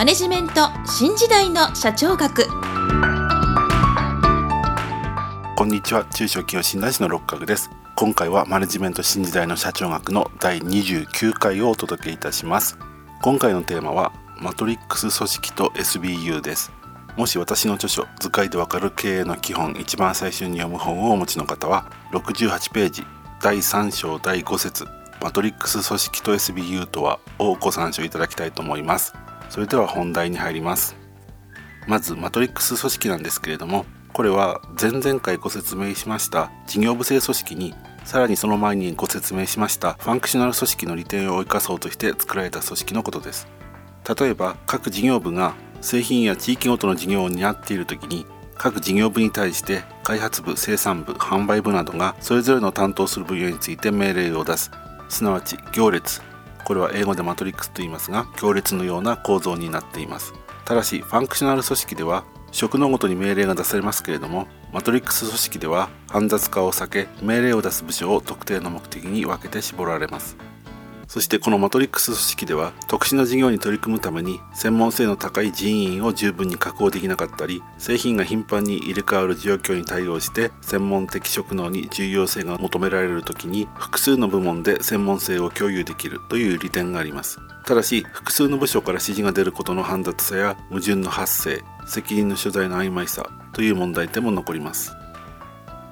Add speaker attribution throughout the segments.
Speaker 1: マネジメント新時代の社長学。
Speaker 2: こんにちは。中小企業診断士の六角です。今回はマネジメント新時代の社長学の第29回をお届けいたします。今回のテーマはマトリックス組織と SBU です。もし私の著書「図解でわかる経営の基本」一番最初に読む本をお持ちの方は68ページ第3章第5節マトリックス組織と SBU とはをご参照いただきたいと思います。それでは本題に入ります。まずマトリックス組織なんですけれどもこれは前々回ご説明しました事業部制組織にさらにその前にご説明しましたファンクショナル組織の利点を生かそうとして作られた組織のことです。例えば各事業部が製品や地域ごとの事業を担っている時に各事業部に対して開発部生産部販売部などがそれぞれの担当する分野について命令を出す。すなわち行列。これは英語でマトリックスと言いますが強烈のような構造になっています。ただしファンクショナル組織では職能ごとに命令が出されますけれどもマトリックス組織では煩雑化を避け命令を出す部署を特定の目的に分けて絞られます。そしてこのマトリックス組織では特殊な事業に取り組むために専門性の高い人員を十分に確保できなかったり製品が頻繁に入れ替わる状況に対応して専門的職能に重要性が求められる時に複数の部門で専門性を共有できるという利点があります。ただし複数の部署から指示が出ることの煩雑さや矛盾の発生責任の所在の曖昧さという問題点も残ります。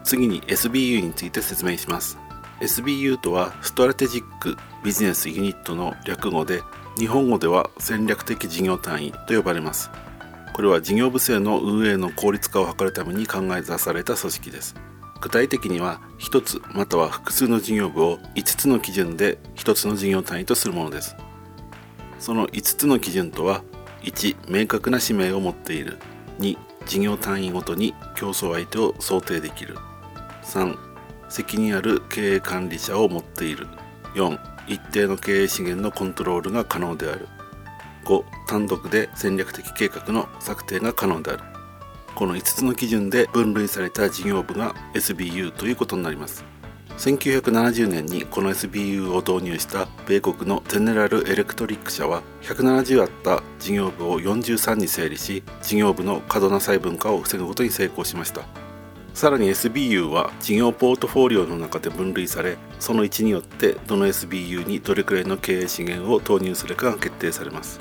Speaker 2: 次に SBU について説明します。SBU とはストラテジックビジネスユニットの略語で日本語では戦略的事業単位と呼ばれます。これは事業部制の運営の効率化を図るために考え出された組織です。具体的には1つまたは複数の事業部を5つの基準で1つの事業単位とするものです。その5つの基準とは1明確な使命を持っている。2事業単位ごとに競争相手を想定できる。3責任ある経営管理者を持っている。4一定の経営資源のコントロールが可能である。5単独で戦略的計画の策定が可能である。この5つの基準で分類された事業部が SBU ということになります。1970年にこの SBU を導入した米国のゼネラル・エレクトリック社は170あった事業部を43に整理し事業部の過度な細分化を防ぐことに成功しました。さらに SBU は事業ポートフォリオの中で分類されその位置によってどの SBU にどれくらいの経営資源を投入するかが決定されます。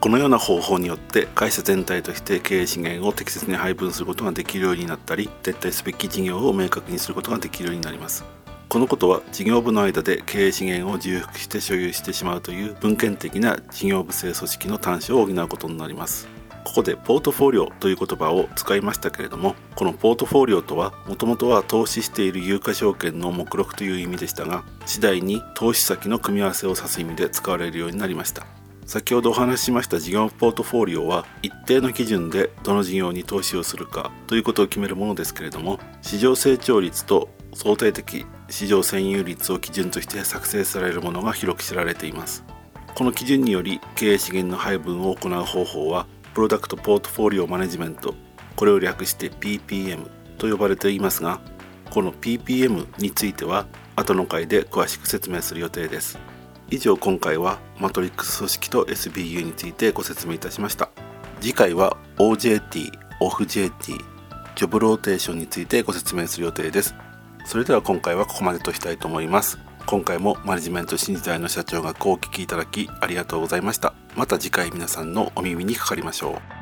Speaker 2: このような方法によって会社全体として経営資源を適切に配分することができるようになったり撤退すべき事業を明確にすることができるようになります。このことは事業部の間で経営資源を重複して所有してしまうという文献的な事業部制組織の端緒を補うことになります。ここでポートフォリオという言葉を使いましたけれどもこのポートフォリオとはもともとは投資している有価証券の目録という意味でしたが次第に投資先の組み合わせを指す意味で使われるようになりました。先ほどお話ししました事業ポートフォリオは一定の基準でどの事業に投資をするかということを決めるものですけれども市場成長率と相対的市場占有率を基準として作成されるものが広く知られています。この基準により経営資源の配分を行う方法はプロダクトポートフォリオマネジメントこれを略して PPM と呼ばれていますがこの PPM については後の回で詳しく説明する予定です。以上今回はマトリックス組織と SBU についてご説明いたしました。次回は OJT、OFJT ジョブローテーションについてご説明する予定です。それでは今回はここまでとしたいと思います。今回もマネジメント新時代の社長がお聞きいただきありがとうございました。また次回皆さんのお耳にかかりましょう。